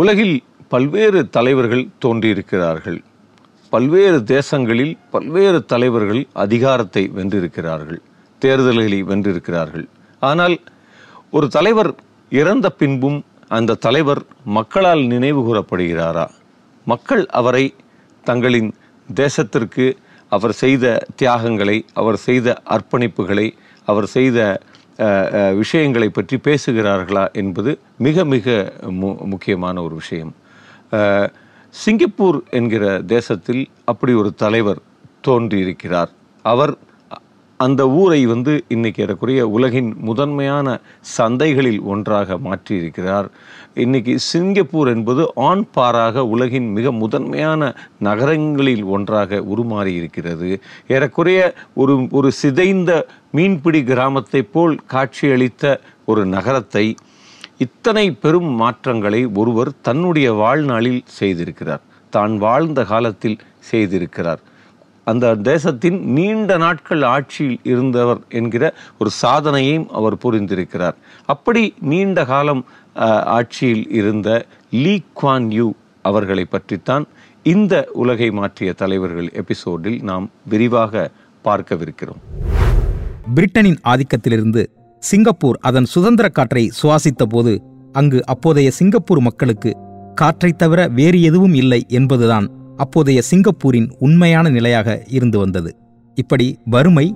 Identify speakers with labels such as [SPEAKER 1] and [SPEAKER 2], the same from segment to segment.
[SPEAKER 1] உலகில் பல்வேறு தலைவர்கள் தோன்றியிருக்கிறார்கள். பல்வேறு தேசங்களில் பல்வேறு தலைவர்கள் அதிகாரத்தை வென்றிருக்கிறார்கள். தேர்தல்களை வென்றிருக்கிறார்கள். ஆனால் ஒரு தலைவர் இறந்த பின்பும் அந்த தலைவர் மக்களால் நினைவு கூறப்படுகிறாரா? மக்கள் அவரை தங்களின் தேசத்திற்கு அவர் செய்த தியாகங்களை அவர் செய்த அர்ப்பணிப்புகளை அவர் செய்த விஷயங்களை பற்றி பேசுகிறார்களா என்பது மிக மிக மு முக்கியமான ஒரு விஷயம். சிங்கப்பூர் என்கிற தேசத்தில் அப்படி ஒரு தலைவர் தோன்றியிருக்கிறார். அவர் அந்த ஊரை வந்து இன்னைக்கு ஏறக்குறைய உலகின் முதன்மையான சந்தைகளில் ஒன்றாக மாற்றியிருக்கிறார். இன்னைக்கு சிங்கப்பூர் என்பது ஆண் பாராக உலகின் மிக முதன்மையான நகரங்களில் ஒன்றாக உருமாறி இருக்கிறது ஏறக்குறைய ஒரு ஒரு சிதைந்த மீன்பிடி கிராமத்தைப் போல் காட்சியளித்த ஒரு நகரத்தை இத்தனை பெரும் மாற்றங்களை ஒருவர் தன்னுடைய வாழ்நாளில் செய்திருக்கிறார். தான் வாழ்ந்த காலத்தில் செய்திருக்கிறார். அந்த தேசத்தின் நீண்ட நாட்கள் ஆட்சியில் இருந்தவர் என்கிற ஒரு சாதனையையும் அவர் புரிந்திருக்கிறார். அப்படி நீண்ட காலம் ஆட்சியில் இருந்த லீ குவான் யூ அவர்களை பற்றித்தான் இந்த உலகை மாற்றிய தலைவர்கள் எபிசோடில் நாம் விரிவாக பார்க்கவிருக்கிறோம்.
[SPEAKER 2] பிரிட்டனின் ஆதிக்கத்திலிருந்து சிங்கப்பூர் அதன் சுதந்திர காற்றை சுவாசித்த போது அங்கு அப்போதைய சிங்கப்பூர் மக்களுக்கு காற்றைத் தவிர வேறு எதுவும் இல்லை என்பதுதான் அப்போதைய சிங்கப்பூரின் உண்மையான நிலையாக இருந்து வந்தது. இப்படி வறுமை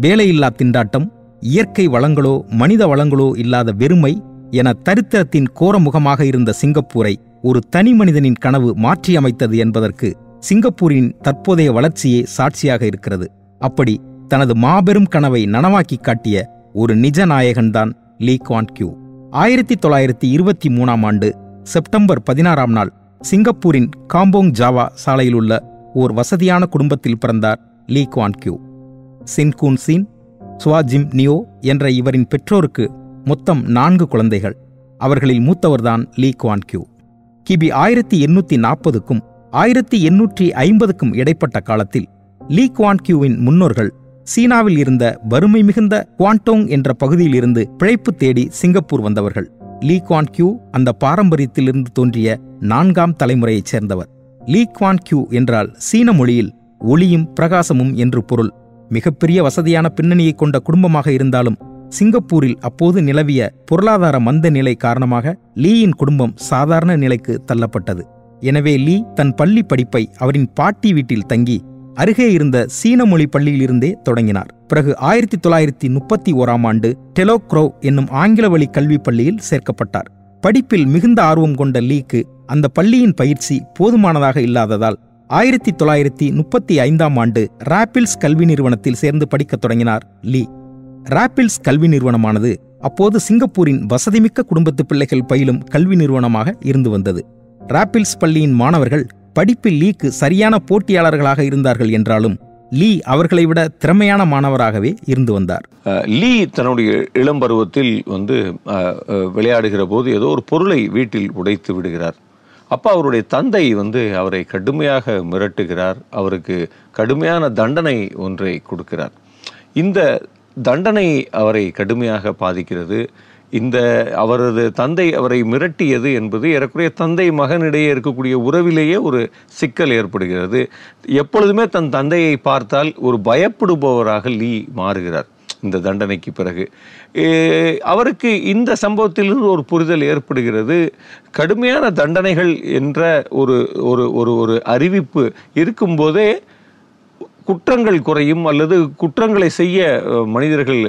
[SPEAKER 2] வேலையில்லா திண்டாட்டம் இயற்கை வளங்களோ மனித வளங்களோ இல்லாத வெறுமை என தரித்திரத்தின் கோரமுகமாக இருந்த சிங்கப்பூரை ஒரு தனி மனிதனின் கனவு மாற்றியமைத்தது என்பதற்கு சிங்கப்பூரின் தற்போதைய வளர்ச்சியே சாட்சியாக இருக்கிறது. அப்படி தனது மாபெரும் கனவை நனவாக்கி காட்டிய ஒரு நிஜ நாயகன்தான் லீ குவான் கியூ. ஆயிரத்தி தொள்ளாயிரத்தி இருபத்தி மூணாம் ஆண்டு செப்டம்பர் பதினாறாம் நாள் சிங்கப்பூரின் காம்போங் ஜாவா சாலையில் உள்ள ஓர் வசதியான குடும்பத்தில் பிறந்தார் Lee Kuan Yew. Chin Koon scene Chua Jim Neo என்ற இவரின் பெற்றோருக்கு மொத்தம் நான்கு குழந்தைகள். அவர்களில் மூத்தவர்தான் லீ குவான் கியூ. கிபி ஆயிரத்தி எண்ணூற்றி நாற்பதுக்கும் ஆயிரத்தி எண்ணூற்றி ஐம்பதுக்கும் இடைப்பட்ட காலத்தில் லீ குவான் கியூவின் முன்னோர்கள் சீனாவில் இருந்த வறுமை மிகுந்த குவான்டோங் என்ற பகுதியில் இருந்து பிழைப்பு தேடி சிங்கப்பூர் வந்தவர்கள். லீ குவான் கியூ அந்த பாரம்பரியத்திலிருந்து தோன்றிய நான்காம் தலைமுறையைச் சேர்ந்தவர். லீ குவான் கியூ என்றால் சீன மொழியில் ஒளியும் பிரகாசமும் என்று பொருள். மிகப்பெரிய வசதியான பின்னணியை கொண்ட குடும்பமாக இருந்தாலும் சிங்கப்பூரில் அப்போது நிலவிய பொருளாதார மந்த நிலை காரணமாக லீயின் குடும்பம் சாதாரண நிலைக்கு தள்ளப்பட்டது. எனவே லீ தன் பள்ளி படிப்பை அவரின் பாட்டி வீட்டில் தங்கி அருகே இருந்த சீன மொழி பள்ளியிலிருந்தே தொடங்கினார். பிறகு ஆயிரத்தி தொள்ளாயிரத்தி முப்பத்தி ஓராம் ஆண்டு டெலோக்ரோவ் என்னும் ஆங்கில வழி கல்விப் பள்ளியில் சேர்க்கப்பட்டார். படிப்பில் மிகுந்த ஆர்வம் கொண்ட லீக்கு அந்த பள்ளியின் பயிற்சி போதுமானதாக இல்லாததால் ஆயிரத்தி தொள்ளாயிரத்தி முப்பத்தி ஐந்தாம் ஆண்டு ராப்பிள்ஸ் கல்வி நிறுவனத்தில் சேர்ந்து படிக்கத் தொடங்கினார் லீ. ராப்பிள்ஸ் கல்வி நிறுவனமானது அப்போது சிங்கப்பூரின் வசதிமிக்க குடும்பத்து பிள்ளைகள் பயிலும் கல்வி நிறுவனமாக இருந்து வந்தது. ராப்பிள்ஸ் பள்ளியின் மாணவர்கள் படிப்பில் லீக்கு சரியான போட்டியாளர்களாக இருந்தார்கள் என்றாலும் லீ அவர்களை விட திறமையான மாணவராகவே இருந்து வந்தார்.
[SPEAKER 1] லீ தன்னுடைய இளம் பருவத்தில் வந்து விளையாடுகிற போது ஏதோ ஒரு பொருளை வீட்டில் உடைத்து விடுகிறார். அப்போ அவருடைய தந்தை வந்து அவரை கடுமையாக மிரட்டுகிறார். அவருக்கு கடுமையான தண்டனை ஒன்றை கொடுக்கிறார். இந்த தண்டனை அவரை கடுமையாக பாதிக்கிறது. இந்த அவரது தந்தை அவரை மிரட்டியது என்பது ஏறக்குறைய தந்தை மகனிடையே இருக்கக்கூடிய உறவிலேயே ஒரு சிக்கல் ஏற்படுகிறது. எப்பொழுதுமே தன் தந்தையை பார்த்தால் ஒரு பயப்படுபவராக லீ மாறுகிறார் இந்த தண்டனைக்கு பிறகு. அவருக்கு இந்த சம்பவத்திலிருந்து ஒரு புரிதல் ஏற்படுகிறது. கடுமையான தண்டனைகள் என்ற ஒரு ஒரு ஒரு ஒரு அறிவிப்பு இருக்கும்போதே குற்றங்கள் குறையும் அல்லது குற்றங்களை செய்ய மனிதர்கள்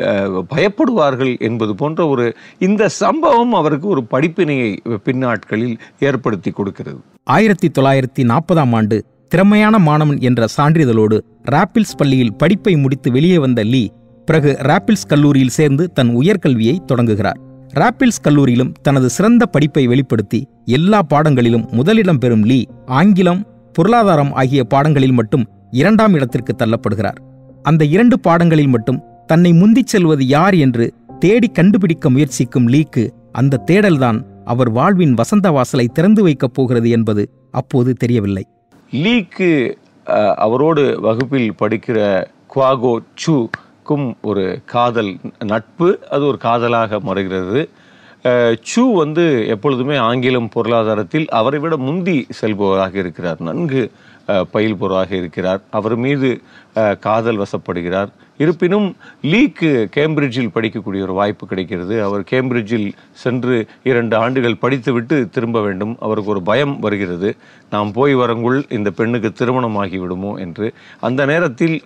[SPEAKER 1] பயப்படுவார்கள் என்பது போன்ற ஒரு இந்த சம்பவம் அவருக்கு ஒரு படிப்பினையை பின்னாட்களில் ஏற்படுத்தி கொடுக்கிறது.
[SPEAKER 2] ஆயிரத்தி தொள்ளாயிரத்தி நாற்பதாம் ஆண்டு திறமையான மாணவன் என்ற சான்றிதழோடு ராப்பிள்ஸ் பள்ளியில் படிப்பை முடித்து வெளியே வந்த லீ பிறகு ராப்பிள்ஸ் கல்லூரியில் சேர்ந்து தன் உயர்கல்வியை தொடங்குகிறார். ராப்பிள்ஸ் கல்லூரியிலும் தனது சிறந்த படிப்பை வெளிப்படுத்தி எல்லா பாடங்களிலும் முதலிடம் பெறும் லீ ஆங்கிலம் பொருளாதாரம் ஆகிய பாடங்களில் மட்டும் இரண்டாம் இடத்திற்கு தள்ளப்படுகிறார். அந்த இரண்டு பாடங்களில் மட்டும் தன்னை முந்திச் செல்வது யார் என்று தேடி கண்டுபிடிக்க முயற்சிக்கும் லீக்கு அந்த தேடல்தான் அவர் வாழ்வின் வசந்த வாசலை திறந்து வைக்கப் போகிறது என்பது அப்போது தெரியவில்லை.
[SPEAKER 1] லீக்கு அவரோடு வகுப்பில் படிக்கிற குவாகோ சூக்கும் ஒரு காதல் நட்பு அது ஒரு காதலாக மறைகிறது. சூ சு வந்து எப்பொழுதுமே ஆங்கிலம் பொருளாதாரத்தில் அவரை விட முந்தி செல்பவராக இருக்கிறார். நன்கு பயில்பொருளாக இருக்கிறார். அவர் மீது காதல் வசப்படுகிறார். இருப்பினும் லீக்கு கேம்பிரிட்ஜில் படிக்கக்கூடிய ஒரு வாய்ப்பு கிடைக்கிறது. அவர் கேம்பிரிட்ஜில் சென்று இரண்டு ஆண்டுகள் படித்துவிட்டு திரும்ப வேண்டும். அவருக்கு ஒரு பயம் வருகிறது. நாம் போய் வரங்குள் இந்த பெண்ணுக்கு திருமணமாகி விடுமோ என்று. அந்த நேரத்தில்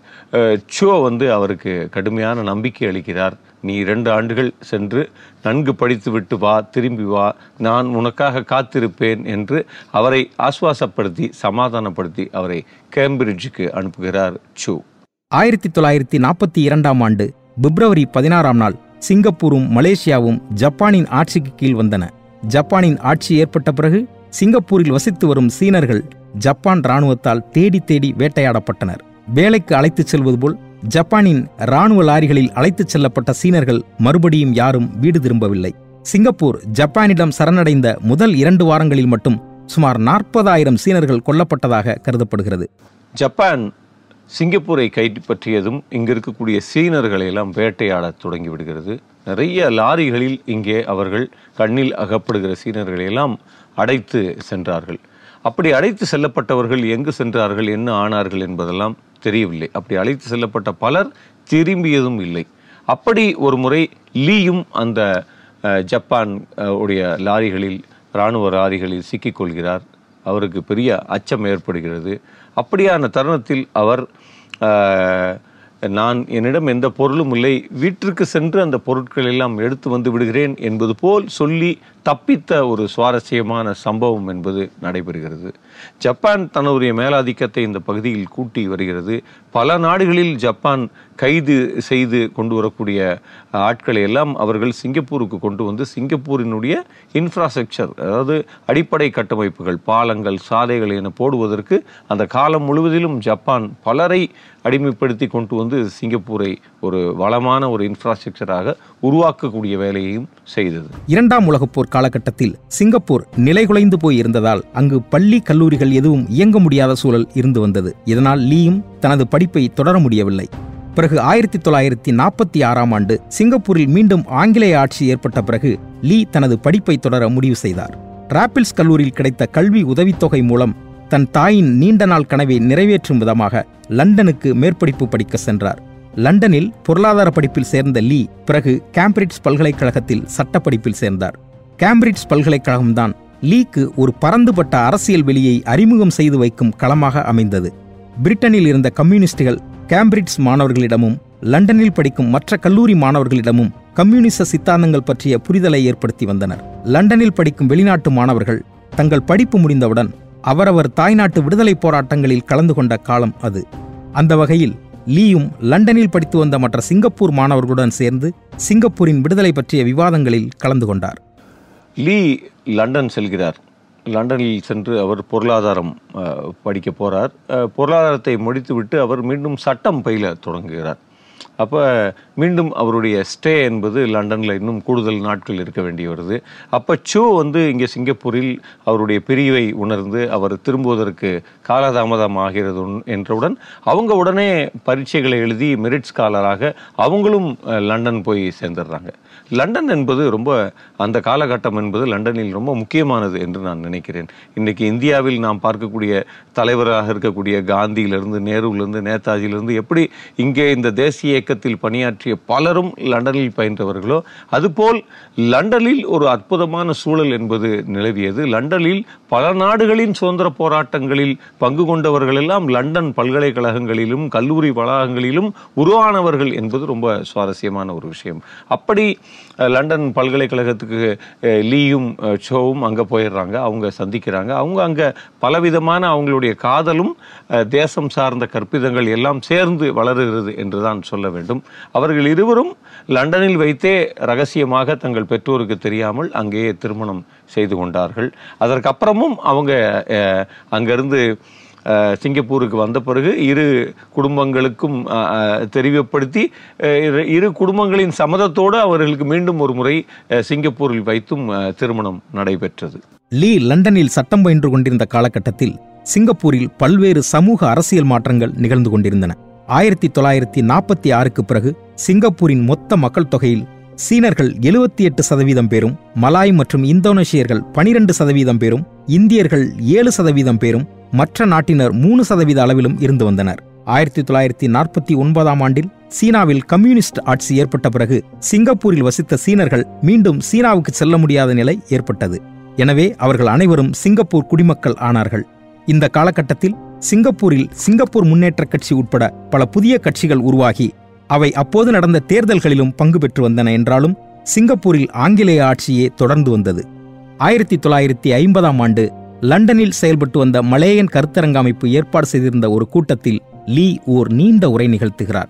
[SPEAKER 1] சோ வந்து அவருக்கு கடுமையான நம்பிக்கை அளிக்கிறார். நீ இரண்டு ஆண்டுகள் சென்று நன்கு படித்துவிட்டு வா திரும்பி வா. நான் உனக்காக காத்திருப்பேன் என்று அவரை ஆசுவாசப்படுத்தி சமாதானப்படுத்தி அவரை கேம்பிரிட்ஜுக்கு அனுப்புகிறார் சு.
[SPEAKER 2] ஆயிரத்தி தொள்ளாயிரத்தி நாற்பத்தி இரண்டாம் ஆண்டு பிப்ரவரி பதினாறாம் நாள் சிங்கப்பூரும் மலேசியாவும் ஜப்பானின் ஆட்சிக்கு கீழ் வந்தன. ஜப்பானின் ஆட்சி ஏற்பட்ட பிறகு சிங்கப்பூரில் வசித்து வரும் சீனர்கள் ஜப்பான் இராணுவத்தால் தேடி தேடி வேட்டையாடப்பட்டனர். வேலைக்கு அழைத்துச் செல்வது போல் ஜப்பானின் இராணுவ லாரிகளில் அழைத்துச் செல்லப்பட்ட சீனர்கள் மறுபடியும் யாரும் வீடு திரும்பவில்லை. சிங்கப்பூர் ஜப்பானிடம் சரணடைந்த முதல் இரண்டு வாரங்களில் மட்டும் சுமார் நாற்பதாயிரம் சீனர்கள் கொல்லப்பட்டதாக கருதப்படுகிறது.
[SPEAKER 1] ஜப்பான் சிங்கப்பூரை கைப்பற்றியதும் இங்கு இருக்கக்கூடிய சீனர்களை எல்லாம் வேட்டையாடத் தொடங்கிவிடுகிறது நிறைய லாரிகளில் இங்கே அவர்கள் கண்ணில் அகப்படுகிற சீனர்களை எல்லாம் அடைத்து சென்றார்கள். அப்படி அழைத்து செல்லப்பட்டவர்கள் எங்கு சென்றார்கள் என்ன ஆனார்கள் என்பதெல்லாம் தெரியவில்லை. அப்படி அழைத்து செல்லப்பட்ட பலர் திரும்பியதும் இல்லை. அப்படி ஒரு முறை லீயும் அந்த ஜப்பான் உடைய லாரிகளில் இராணுவ லாரிகளில் சிக்கிக்கொள்கிறார் அவருக்கு பெரிய அச்சம் ஏற்படுகிறது. அப்படியான தருணத்தில் அவர் நான் என்னிடம் எந்த பொருளும் இல்லை. வீட்டிற்கு சென்று அந்த பொருட்கள் எல்லாம் எடுத்து வந்து விடுகிறேன் என்பது போல் சொல்லி தப்பித்த ஒரு சுவாரஸ்யமான சம்பவம் என்பது நடைபெறுகிறது. ஜப்பான் தன்னுடைய மேலாதிக்கத்தை இந்த பகுதியில் கூட்டி வருகிறது. பல நாடுகளில் ஜப்பான் கைது செய்து கொண்டு வரக்கூடிய ஆட்களை எல்லாம் அவர்கள் சிங்கப்பூருக்கு கொண்டு வந்து சிங்கப்பூரினுடைய இன்ஃப்ராஸ்ட்ரக்சர் அதாவது அடிப்படை கட்டமைப்புகள் பாலங்கள் சாலைகள் என போடுவதற்கு அந்த காலம் முழுவதிலும் ஜப்பான் பலரை அடிமைப்படுத்தி கொண்டு வந்து சிங்கப்பூரை ஒரு வளமான ஒரு இன்ஃப்ராஸ்ட்ரக்சராக உருவாக்கக்கூடிய வேலையையும் செய்தது.
[SPEAKER 2] இரண்டாம் உலகப் போர் காலகட்டத்தில் சிங்கப்பூர் நிலைகுலைந்து போய் இருந்ததால் அங்கு பள்ளி கல்லூரிகள் எதுவும் இயங்க முடியாத சூழல் இருந்து வந்தது. இதனால் லீயும் தனது படிப்பை தொடர முடியவில்லை. பிறகு ஆயிரத்தி தொள்ளாயிரத்தி நாற்பத்தி ஆறாம் ஆண்டு சிங்கப்பூரில் மீண்டும் ஆங்கிலேய ஆட்சி ஏற்பட்ட பிறகு லீ தனது படிப்பை தொடர முடிவு செய்தார். ராப்பிள்ஸ் கல்லூரியில் கிடைத்த கல்வி உதவித்தொகை மூலம் தன் தாயின் நீண்ட நாள் கனவை நிறைவேற்றும் விதமாக லண்டனுக்கு மேற்படிப்பு படிக்க சென்றார். லண்டனில் பொருளாதார படிப்பில் சேர்ந்த லீ பிறகு கேம்பிரிட்ஜ் பல்கலைக்கழகத்தில் சட்டப்படிப்பில் சேர்ந்தார். கேம்பிரிட்ஜ் பல்கலைக்கழகம்தான் லீக்கு ஒரு பரந்துபட்ட அரசியல் வெளியை அறிமுகம் செய்து வைக்கும் களமாக அமைந்தது. பிரிட்டனில் இருந்த கம்யூனிஸ்டுகள் கேம்பிரிட்ஜ் மாணவர்களிடமும் லண்டனில் படிக்கும் மற்ற கல்லூரி மாணவர்களிடமும் கம்யூனிச சித்தாந்தங்கள் பற்றிய புரிதலை ஏற்படுத்தி வந்தனர். லண்டனில் படிக்கும் வெளிநாட்டு மாணவர்கள் தங்கள் படிப்பு முடிந்தவுடன் அவரவர் தாய்நாட்டு விடுதலை போராட்டங்களில் கலந்து கொண்ட காலம் அது. அந்த வகையில் லீயும் லண்டனில் படித்து வந்த மற்ற சிங்கப்பூர் மாணவர்களுடன் சேர்ந்து சிங்கப்பூரின் விடுதலை பற்றிய விவாதங்களில் கலந்து கொண்டார்.
[SPEAKER 1] லீ லண்டன் செல்கிறார். லண்டனில் சென்று அவர் பொருளாதாரம் படிக்க போறார். பொருளாதாரத்தை முடித்துவிட்டு அவர் மீண்டும் சட்டம் பயில தொடங்குகிறார். அப்போ மீண்டும் அவருடைய ஸ்டே என்பது லண்டனில் இன்னும் கூடுதல் நாட்கள் இருக்க வேண்டி வருது. அப்போ சோ வந்து இங்கே சிங்கப்பூரில் அவருடைய பிரிவை உணர்ந்து அவர் திரும்புவதற்கு காலதாமதம் ஆகிறது என்றவுடன் அவங்க உடனே பரீட்சைகளை எழுதி மெரிட் ஸ்காலராக அவங்களும் லண்டன் போய் சேர்ந்துடுறாங்க. லண்டன் என்பது ரொம்ப அந்த காலகட்டம் என்பது லண்டனில் ரொம்ப முக்கியமானது என்று நான் நினைக்கிறேன். இன்னைக்கு இந்தியாவில் நாம் பார்க்கக்கூடிய தலைவராக இருக்கக்கூடிய காந்தியிலிருந்து நேருவிலிருந்து நேதாஜியிலிருந்து எப்படி இங்கே இந்த தேசிய இயக்கத்தில் பணியாற்றிய பலரும் லண்டனில் பயின்றவர்களோ அதுபோல் லண்டனில் ஒரு அற்புதமான சூழல் என்பது நிலவியது. லண்டனில் பல நாடுகளின் சுதந்திர போராட்டங்களில் பங்கு கொண்டவர்கள் எல்லாம் லண்டன் பல்கலைக்கழகங்களிலும் கல்லூரி வளாகங்களிலும் உருவானவர்கள் என்பது ரொம்ப சுவாரஸ்யமான ஒரு விஷயம். அப்படி லண்டன் பல்கலைக்கழகத்துக்கு லீயும் ஷோவும் அங்கே போயிடுறாங்க. அவங்க சந்திக்கிறாங்க. அவங்க அங்கே பலவிதமான அவங்களுடைய காதலும் தேசம் சார்ந்த கற்பிதங்கள் எல்லாம் சேர்ந்து வளருகிறது என்று தான் சொல்ல வேண்டும். அவர்கள் இருவரும் லண்டனில் வைத்தே ரகசியமாக தங்கள் பெற்றோருக்கு தெரியாமல் அங்கேயே திருமணம் செய்து கொண்டார்கள். அதற்கப்புறமும் அவங்க அங்கேருந்து அங்கிருந்து சிங்கப்பூருக்கு வந்த பிறகு இரு குடும்பங்களுக்கும் அஹ், தெரிவுபடுத்தி இரு- குடும்பங்களின் சம்மதத்தோடு அவர்களுக்கு மீண்டும் ஒரு முறை சிங்கப்பூரில் வைத்தும் திருமணம் நடைபெற்றது.
[SPEAKER 2] லீ லண்டனில் சட்டம் பயின்று கொண்டிருந்த காலகட்டத்தில் சிங்கப்பூரில் பல்வேறு சமூக அரசியல் மாற்றங்கள் நிகழ்ந்து கொண்டிருந்தன. ஆயிரத்தி தொள்ளாயிரத்தி நாற்பத்தி ஆறுக்கு பிறகு சிங்கப்பூரின் மொத்த மக்கள் தொகையில் சீனர்கள் எழுபத்தி எட்டு சதவீதம் பேரும் மலாய் மற்றும் இந்தோனேஷியர்கள் பனிரெண்டு சதவீதம் பேரும் இந்தியர்கள் ஏழு சதவீதம் பேரும் மற்ற நாட்டினர் மூணு சதவீத அளவிலும் இருந்து வந்தனர். ஆயிரத்தி தொள்ளாயிரத்தி நாற்பத்தி ஒன்பதாம் ஆண்டில் சீனாவில் கம்யூனிஸ்ட் ஆட்சி ஏற்பட்ட பிறகு சிங்கப்பூரில் வசித்த சீனர்கள் மீண்டும் சீனாவுக்கு செல்ல முடியாத நிலை ஏற்பட்டது. எனவே அவர்கள் அனைவரும் சிங்கப்பூர் குடிமக்கள் ஆனார்கள். இந்த காலகட்டத்தில் சிங்கப்பூரில் சிங்கப்பூர் முன்னேற்றக் கட்சி உட்பட பல புதிய கட்சிகள் உருவாகி அவை அப்போது நடந்த தேர்தல்களிலும் பங்கு பெற்று வந்தன என்றாலும் சிங்கப்பூரில் ஆங்கிலேய ஆட்சியே தொடர்ந்து வந்தது. ஆயிரத்தி தொள்ளாயிரத்தி ஐம்பதாம் ஆண்டு லண்டனில் செயல்பட்டு வந்த மலேயன் கருத்தரங்க அமைப்பு ஏற்பாடு செய்திருந்த ஒரு கூட்டத்தில் லீ ஓர் நீண்ட உரை நிகழ்த்துகிறார்.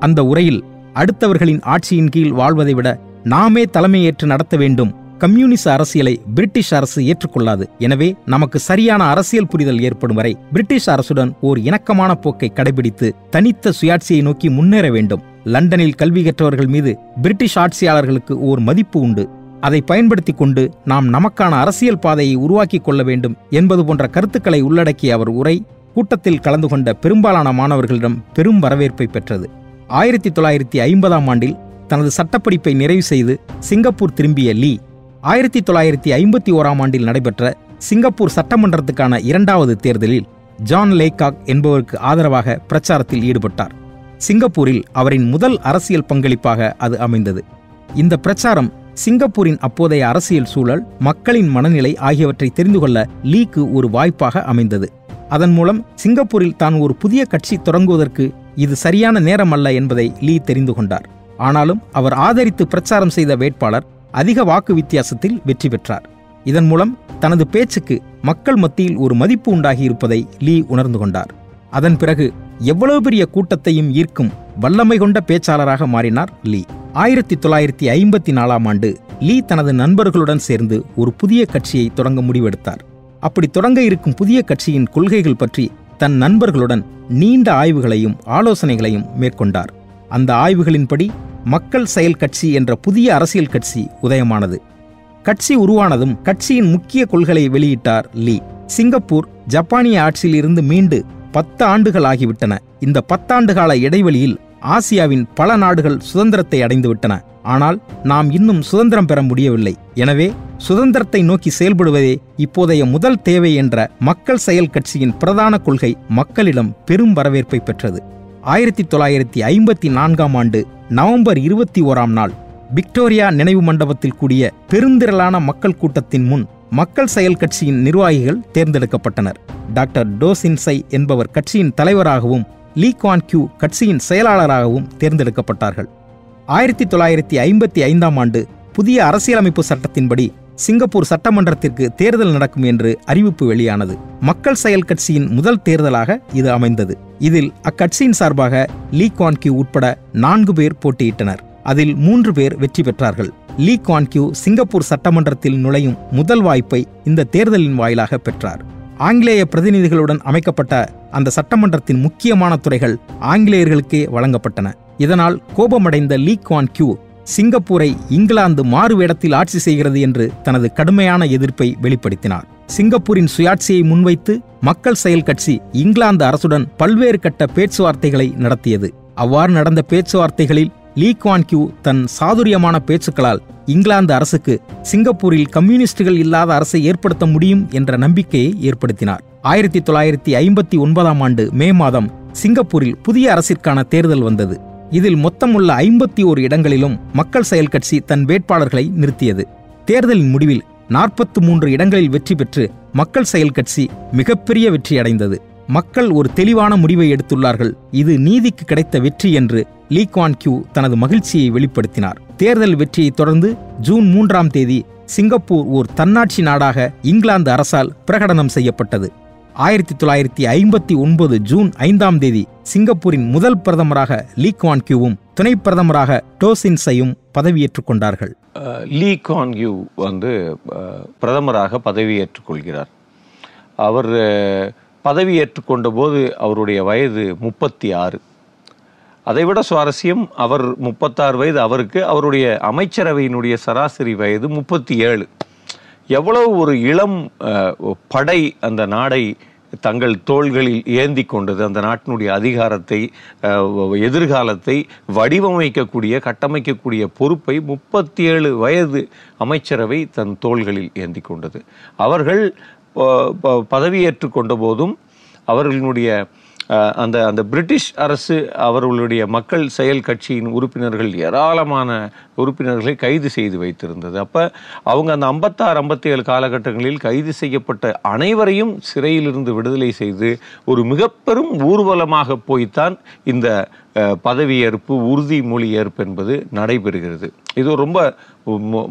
[SPEAKER 2] அந்த உரையில் அடுத்தவர்களின் ஆட்சியின் கீழ் வாழ்வதை விட நாமே தலைமையேற்று நடத்த வேண்டும் கம்யூனிச அரசியலை பிரிட்டிஷ் அரசு ஏற்றுக்கொள்ளாது. எனவே நமக்கு சரியான அரசியல் புரிதல் ஏற்படும் வரை பிரிட்டிஷ் அரசுடன் ஓர் இணக்கமான போக்கை கடைபிடித்து தனித்த சுயாட்சியை நோக்கி முன்னேற வேண்டும். லண்டனில் கல்வி கற்றவர்கள் மீது பிரிட்டிஷ் ஆட்சியாளர்களுக்கு ஓர் மதிப்பு உண்டு. அதை பயன்படுத்தி கொண்டு நாம் நமக்கான அரசியல் பாதையை உருவாக்கிக் கொள்ள வேண்டும் என்பது போன்ற கருத்துக்களை உள்ளடக்கிய அவர் உரை கூட்டத்தில் கலந்து கொண்ட பெரும்பாலான மாணவர்களிடம் பெரும் வரவேற்பை பெற்றது. ஆயிரத்தி தொள்ளாயிரத்தி ஐம்பதாம் ஆண்டில் தனது சட்டப்படிப்பை நிறைவு செய்து சிங்கப்பூர் திரும்பிய லீ ஆயிரத்தி தொள்ளாயிரத்தி ஐம்பத்தி ஓராம் ஆண்டில் நடைபெற்ற சிங்கப்பூர் சட்டமன்றத்துக்கான இரண்டாவது தேர்தலில் ஜான் லேகாக் என்பவருக்கு ஆதரவாக பிரச்சாரத்தில் ஈடுபட்டார். சிங்கப்பூரில் அவரின் முதல் அரசியல் பங்களிப்பாக அது அமைந்தது. இந்த பிரச்சாரம் சிங்கப்பூரின் அப்போதைய அரசியல் சூழல் மக்களின் மனநிலை ஆகியவற்றை தெரிந்து கொள்ள லீக்கு ஒரு வாய்ப்பாக அமைந்தது. அதன் மூலம் சிங்கப்பூரில் தான் ஒரு புதிய கட்சி தொடங்குவதற்கு இது சரியான நேரம் அல்ல என்பதை லீ தெரிந்து கொண்டார். ஆனாலும் அவர் ஆதரித்து பிரச்சாரம் செய்த வேட்பாளர் அதிக வாக்கு வித்தியாசத்தில் வெற்றி பெற்றார். இதன் மூலம் தனது பேச்சுக்கு மக்கள் மத்தியில் ஒரு மதிப்பு உண்டாகி இருப்பதை லீ உணர்ந்து கொண்டார். அதன் பிறகு எவ்வளவு பெரிய கூட்டத்தையும் ஈர்க்கும் வல்லமை கொண்ட பேச்சாளராக மாறினார் லீ. ஆயிரத்தி தொள்ளாயிரத்தி ஐம்பத்தி நாலாம் ஆண்டு லீ தனது நண்பர்களுடன் சேர்ந்து ஒரு புதிய கட்சியை தொடங்க முடிவெடுத்தார். அப்படி தொடங்க இருக்கும் புதிய கட்சியின் கொள்கைகள் பற்றி தன் நண்பர்களுடன் நீண்ட ஆய்வுகளையும் ஆலோசனைகளையும் மேற்கொண்டார். அந்த ஆய்வுகளின்படி மக்கள் செயல் கட்சி என்ற புதிய அரசியல் கட்சி உதயமானது. கட்சி உருவானதும் கட்சியின் முக்கிய கொள்கைகளை வெளியிட்டார் லீ. சிங்கப்பூர் ஜப்பானிய ஆட்சியில் இருந்து மீண்டு பத்து ஆண்டுகள் ஆகிவிட்டன. இந்த பத்தாண்டு கால இடைவெளியில் ஆசியாவின் பல நாடுகள் சுதந்திரத்தை அடைந்துவிட்டன. ஆனால் நாம் இன்னும் சுதந்திரம் பெற முடியவில்லை. எனவே சுதந்திரத்தை நோக்கி செயல்படுவதே இப்போதைய முதல் தேவை என்ற மக்கள் செயல் கட்சியின் பிரதான கொள்கை மக்களிடம் பெரும் வரவேற்பை பெற்றது. ஆயிரத்தி தொள்ளாயிரத்தி ஐம்பத்தி நான்காம் ஆண்டு நவம்பர் இருபத்தி ஓராம் நாள் விக்டோரியா நினைவு மண்டபத்தில் கூடிய பெருந்திரளான மக்கள் கூட்டத்தின் முன் மக்கள் செயல் கட்சியின் நிர்வாகிகள் தேர்ந்தெடுக்கப்பட்டனர். டாக்டர் டோசின்சை என்பவர் கட்சியின் தலைவராகவும் லீ குவான் கியூ கட்சியின் செயலாளராகவும் தேர்ந்தெடுக்கப்பட்டார்கள். ஆயிரத்தி தொள்ளாயிரத்தி ஐம்பத்தி ஐந்தாம் ஆண்டு புதிய அரசியலமைப்பு சட்டத்தின்படி சிங்கப்பூர் சட்டமன்றத்திற்கு தேர்தல் நடக்கும் என்று அறிவிப்பு வெளியானது. மக்கள் செயல் கட்சியின் முதல் தேர்தலாக இது அமைந்தது. இதில் அக்கட்சியின் சார்பாக லீ குவான் கியூ உட்பட நான்கு பேர் போட்டியிட்டனர். அதில் மூன்று பேர் வெற்றி பெற்றார்கள். லீ குவான் கியூ சிங்கப்பூர் சட்டமன்றத்தில் நுழையும் முதல் வாய்ப்பை இந்த தேர்தலின் வாயிலாக பெற்றார். ஆங்கிலேய பிரதிநிதிகளுடன் அமைக்கப்பட்ட அந்த சட்டமன்றத்தின் முக்கியமான துறைகள் ஆங்கிலேயர்களுக்கே வழங்கப்பட்டன. இதனால் கோபமடைந்த லீ குவான் கியூ சிங்கப்பூரை இங்கிலாந்து மாறு வேடத்தில் ஆட்சி செய்கிறது என்று தனது கடுமையான எதிர்ப்பை வெளிப்படுத்தினார். சிங்கப்பூரின் சுயாட்சியை முன்வைத்து மக்கள் செயல் கட்சி இங்கிலாந்து அரசுடன் பல்வேறு கட்ட பேச்சுவார்த்தைகளை நடத்தியது. அவ்வாறு நடந்த பேச்சுவார்த்தைகளில் லீ குவான் கியூ தன் சாதுரியமான பேச்சுக்களால் இங்கிலாந்து அரசுக்கு சிங்கப்பூரில் கம்யூனிஸ்டுகள் இல்லாத அரசை ஏற்படுத்த முடியும் என்ற நம்பிக்கையை ஏற்படுத்தினார். ஆயிரத்தி தொள்ளாயிரத்தி ஐம்பத்தி ஒன்பதாம் ஆண்டு மே மாதம் சிங்கப்பூரில் புதிய அரசிற்கான தேர்தல் வந்தது. இதில் மொத்தமுள்ள ஐம்பத்தி ஓரு இடங்களிலும் மக்கள் செயல் கட்சி தன் வேட்பாளர்களை நிறுத்தியது. தேர்தலின் முடிவில் நாற்பத்து மூன்று இடங்களில் வெற்றி பெற்று மக்கள் செயல் கட்சி மிகப்பெரிய வெற்றி அடைந்தது மக்கள் ஒரு தெளிவான முடிவை எடுத்துள்ளார்கள். இது நீதிக்கு கிடைத்த வெற்றி என்று லீ குவான் கியூ தனது மகிழ்ச்சியை வெளிப்படுத்தினார். தேர்தல் வெற்றியைத் தொடர்ந்து ஜூன் மூன்றாம் தேதி சிங்கப்பூர் ஓர் தன்னாட்சி நாடாக இங்கிலாந்து அரசால் பிரகடனம் செய்யப்பட்டது. ஆயிரத்தி தொள்ளாயிரத்தி ஐம்பத்தி ஒன்பது ஜூன் ஐந்தாம் தேதி சிங்கப்பூரின் முதல் பிரதமராக லீ குவான் கியூவும் துணை பிரதமராக டோசின்ஸையும் பதவியேற்றுக் கொண்டார்கள்.
[SPEAKER 1] லீ குவான் கியூ வந்து பிரதமராக பதவியேற்றுக் கொள்கிறார். அவர் பதவி ஏற்றுக்கொண்ட போது அவருடைய வயது முப்பத்தி ஆறு. அதைவிட சுவாரஸ்யம் அவர் முப்பத்தாறு வயது அவருக்கு அவருடைய அமைச்சரவையினுடைய சராசரி வயது முப்பத்தி ஏழு. எவ்வளவு ஒரு இளம் படை அந்த நாடை தங்கள் தோள்களில் ஏந்தி கொண்டது அந்த நாட்டினுடைய அதிகாரத்தை எதிர்காலத்தை வடிவமைக்கக்கூடிய கட்டமைக்கக்கூடிய பொறுப்பை முப்பத்தி ஏழு வயது அமைச்சரவை தன் தோள்களில் ஏந்தி கொண்டது. அவர்கள் பதவியேற்று கொண்ட போதும் அவர்களுடைய அந்த அந்த பிரிட்டிஷ் அரசு அவர்களுடைய மக்கள் செயல் கட்சியின் உறுப்பினர்கள் ஏராளமான உறுப்பினர்களை கைது செய்து வைத்திருந்தது. அப்போ அவங்க அந்த ஐம்பத்தாறு ஐம்பத்தி ஏழு காலகட்டங்களில் கைது செய்யப்பட்ட அனைவரையும் சிறையிலிருந்து விடுதலை செய்து ஒரு மிகப்பெரும் ஊர்வலமாக போய்த்தான் இந்த பதவியேற்பு உறுதிமொழி ஏற்பு என்பது நடைபெறுகிறது. இது ரொம்ப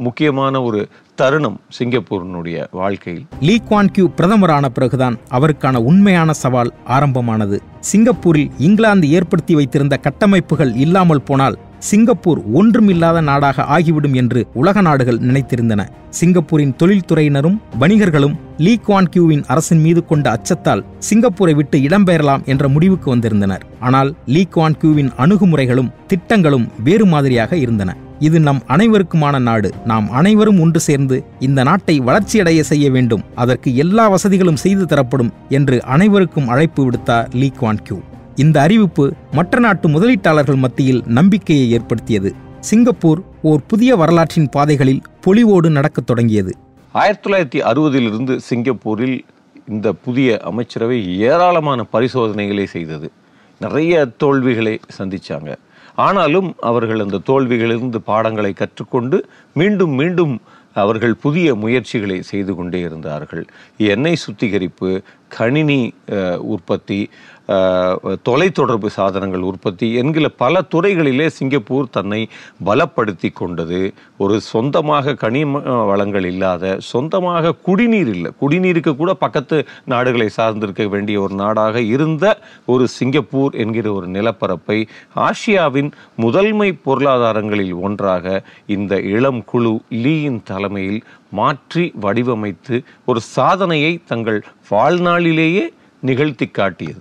[SPEAKER 1] முக்கியமான ஒரு தருணம் சிங்கப்பூரினுடைய வாழ்க்கையில்.
[SPEAKER 2] லீ குவான் கியூ பிரதமரான பிறகுதான் அவருக்கான உண்மையான சவால் ஆரம்பமானது. சிங்கப்பூரில் இங்கிலாந்து ஏற்படுத்தி வைத்திருந்த கட்டமைப்புகள் இல்லாமல் போனால் சிங்கப்பூர் ஒன்றுமில்லாத நாடாக ஆகிவிடும் என்று உலக நாடுகள் நினைத்திருந்தன. சிங்கப்பூரின் தொழில்துறையினரும் வணிகர்களும் லீ குவான் கியூவின் அரசின் மீது கொண்ட அச்சத்தால் சிங்கப்பூரை விட்டு இடம்பெயரலாம் என்ற முடிவுக்கு வந்திருந்தனர். ஆனால் லீ குவான் கியூவின் அணுகுமுறைகளும் திட்டங்களும் வேறு மாதிரியாக இருந்தன. இது நம் அனைவருக்குமான நாடு. நாம் அனைவரும் ஒன்று சேர்ந்து இந்த நாட்டை வளர்ச்சியடைய செய்ய வேண்டும். அதற்கு எல்லா வசதிகளும் செய்து தரப்படும் என்று அனைவருக்கும் அழைப்பு விடுத்தார் லீ குவான் கியூ. இந்த அறிவிப்பு மற்ற நாட்டு முதலீட்டாளர்கள் மத்தியில் நம்பிக்கையை ஏற்படுத்தியது. சிங்கப்பூர் ஓர் புதிய வரலாற்றின் பாதைகளில் பொலிவோடு நடக்கத் தொடங்கியது.
[SPEAKER 1] ஆயிரத்தி தொள்ளாயிரத்தி அறுபதிலிருந்து சிங்கப்பூரில் இந்த புதிய அமைச்சரவை ஏராளமான பரிசோதனைகளை செய்தது. நிறைய தோல்விகளை சந்தித்தாங்க ஆனாலும் அவர்கள் அந்த தோல்விகளிலிருந்து பாடங்களை கற்றுக்கொண்டு மீண்டும் மீண்டும் அவர்கள் புதிய முயற்சிகளை செய்து கொண்டே இருந்தார்கள். எண்ணெய் சுத்திகரிப்பு கணினி உற்பத்தி தொலைத்தொடர்பு சாதனங்கள் உற்பத்தி என்கிற பல துறைகளிலே சிங்கப்பூர் தன்னை பலப்படுத்தி கொண்டது. ஒரு சொந்தமாக கனிம வளங்கள் இல்லாத சொந்தமாக குடிநீர் இல்லை குடிநீருக்கு கூட பக்கத்து நாடுகளை சார்ந்திருக்க வேண்டிய ஒரு நாடாக இருந்த ஒரு சிங்கப்பூர் என்கிற ஒரு நிலப்பரப்பை ஆசியாவின் முதன்மை பொருளாதாரங்களில் ஒன்றாக இந்த இளம் குழு லீயின் தலைமையில் மாற்றி வடிவமைத்து ஒரு சாதனையை தங்கள் வாழ்நாளிலேயே நிகழ்த்தி காட்டியது.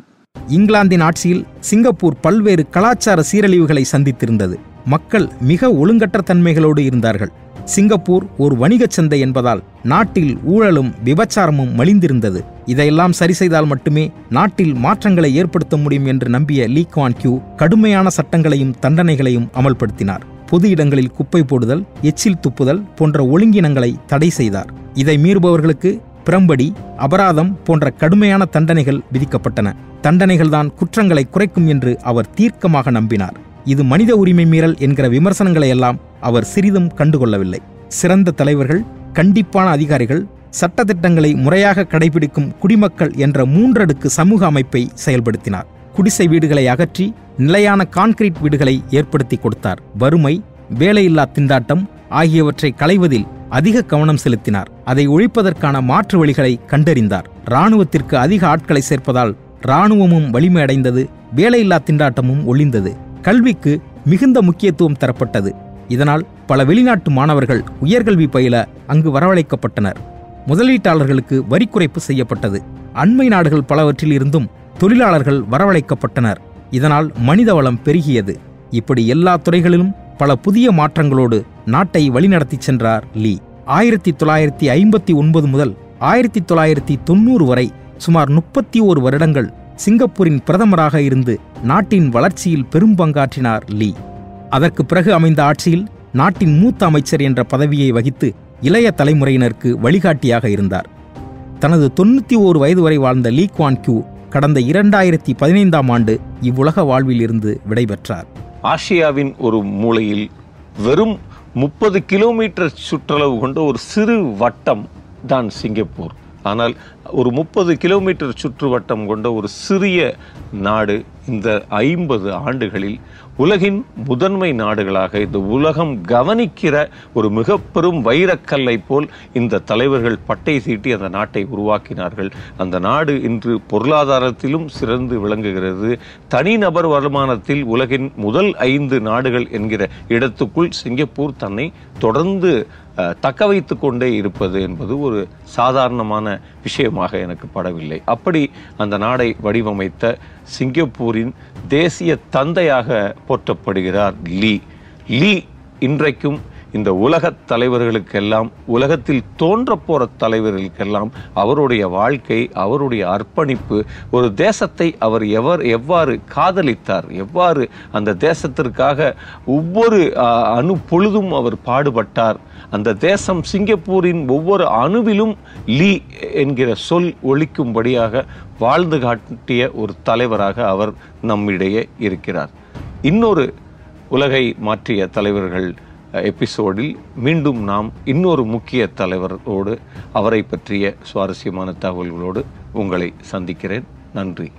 [SPEAKER 2] இங்கிலாந்தின் ஆட்சியில் சிங்கப்பூர் பல்வேறு கலாச்சார சீரழிவுகளை சந்தித்திருந்தது. மக்கள் மிக ஒழுங்கற்ற தன்மைகளோடு இருந்தார்கள். சிங்கப்பூர் ஒரு வணிகச் சந்தை என்பதால் நாட்டில் ஊழலும் விபச்சாரமும் மலிந்திருந்தது. இதையெல்லாம் சரி செய்தால் மட்டுமே நாட்டில் மாற்றங்களை ஏற்படுத்த முடியும் என்று நம்பிய லீ குவான் கியூ கடுமையான சட்டங்களையும் தண்டனைகளையும் அமல்படுத்தினார். பொது இடங்களில் குப்பை போடுதல் எச்சில் துப்புதல் போன்ற ஒழுங்கினங்களை தடை செய்தார். இதை மீறுபவர்களுக்கு பிரம்படி அபராதம் போன்ற கடுமையான தண்டனைகள் விதிக்கப்பட்டன. தண்டனைகள்தான் குற்றங்களை குறைக்கும் என்று அவர் தீர்க்கமாக நம்பினார். இது மனித உரிமை மீறல் என்கிற விமர்சனங்களை எல்லாம் அவர் சிறிதும் கண்டுகொள்ளவில்லை. சிறந்த தலைவர்கள் கண்டிப்பான அதிகாரிகள் சட்டத்திட்டங்களை முறையாக கடைபிடிக்கும் குடிமக்கள் என்ற மூன்றடுக்கு சமூக அமைப்பை செயல்படுத்தினார். குடிசை வீடுகளை அகற்றி நிலையான கான்கிரீட் வீடுகளை ஏற்படுத்தி கொடுத்தார். வறுமை வேலையில்லா திண்டாட்டம் ஆகியவற்றை களைவதில் அதிக கவனம் செலுத்தினார். அதை ஒழிப்பதற்கான மாற்று வழிகளை கண்டறிந்தார். இராணுவத்திற்கு அதிக ஆட்களை சேர்ப்பதால் இராணுவமும் வலிமை அடைந்தது வேலையில்லா திண்டாட்டமும் ஒளிந்தது கல்விக்கு மிகுந்த முக்கியத்துவம் தரப்பட்டது. இதனால் பல வெளிநாட்டு மாணவர்கள் உயர்கல்வி பயில அங்கு வரவழைக்கப்பட்டனர். முதலீட்டாளர்களுக்கு வரி குறைப்பு செய்யப்பட்டது. அண்மை நாடுகள் பலவற்றில் இருந்தும் தொழிலாளர்கள் வரவழைக்கப்பட்டனர். இதனால் மனிதவளம் பெருகியது. இப்படி எல்லா துறைகளிலும் பல புதிய மாற்றங்களோடு நாட்டை வழிநடத்திச் சென்றார் லீ. ஆயிரத்தி தொள்ளாயிரத்தி ஐம்பத்தி ஒன்பது முதல் ஆயிரத்தி தொள்ளாயிரத்தி தொண்ணூறு வரை சுமார் முப்பத்தி ஓரு வருடங்கள் சிங்கப்பூரின் பிரதமராக இருந்து நாட்டின் வளர்ச்சியில் பெரும் பங்காற்றினார் லீ. அதற்கு பிறகு அமைந்த ஆட்சியில் நாட்டின் மூத்த அமைச்சர் என்ற பதவியை வகித்து இளைய தலைமுறையினருக்கு வழிகாட்டியாக இருந்தார். தனது தொண்ணூத்தி ஓரு வயது வரை வாழ்ந்த லீ குவான் கியூ கடந்த இரண்டாயிரத்தி பதினைந்தாம் ஆண்டு இவ்வுலக வாழ்வில் இருந்து விடைபெற்றார்.
[SPEAKER 1] ஆசியாவின் ஒரு மூலையில் வெறும் முப்பது கிலோமீட்டர் சுற்றளவு கொண்ட ஒரு சிறு வட்டம் தான் சிங்கப்பூர். ஆனால் ஒரு முப்பது கிலோமீட்டர் சுற்றுவட்டம் கொண்ட ஒரு சிறிய நாடு இந்த ஐம்பது ஆண்டுகளில் உலகின் முதன்மை நாடுகளாக இந்த உலகம் கவனிக்கிற ஒரு மிக பெரும் வைரக்கல்லை போல் இந்த தலைவர்கள் பட்டை சீட்டி அந்த நாட்டை உருவாக்கினார்கள். அந்த நாடு இன்று பொருளாதாரத்திலும் சிறந்து விளங்குகிறது. தனிநபர் வருமானத்தில் உலகின் முதல் ஐந்து நாடுகள் என்கிற இடத்துக்குள் சிங்கப்பூர் தன்னை தொடர்ந்து தக்க வைத்து கொண்டே இருப்பது என்பது ஒரு சாதாரணமான விஷயமாக எனக்கு படவில்லை. அப்படி அந்த நாடை வடிவமைத்த சிங்கப்பூரின் தேசிய தந்தையாக போற்றப்படுகிறார் லீ. லீ இன்றைக்கும் இந்த உலகத் தலைவர்களுக்கெல்லாம் உலகத்தில் தோன்ற போகிற தலைவர்களுக்கெல்லாம் அவருடைய வாழ்க்கை அவருடைய அர்ப்பணிப்பு ஒரு தேசத்தை அவர் எவர் எவ்வாறு காதலித்தார் எவ்வாறு அந்த தேசத்திற்காக ஒவ்வொரு அணு பொழுதும் அவர் பாடுபட்டார். அந்த தேசம் சிங்கப்பூரின் ஒவ்வொரு அணுவிலும் லீ என்கிற சொல் ஒழிக்கும்படியாக வாழ்ந்து காட்டிய ஒரு தலைவராக அவர் நம்மிடையே இருக்கிறார். இன்னொரு உலகை மாற்றிய தலைவர்கள் எபிசோடில் மீண்டும் நாம் இன்னொரு முக்கிய தலைவரோடு அவரை பற்றிய சுவாரஸ்யமான தகவல்களோடு உங்களை சந்திக்கிறேன். நன்றி.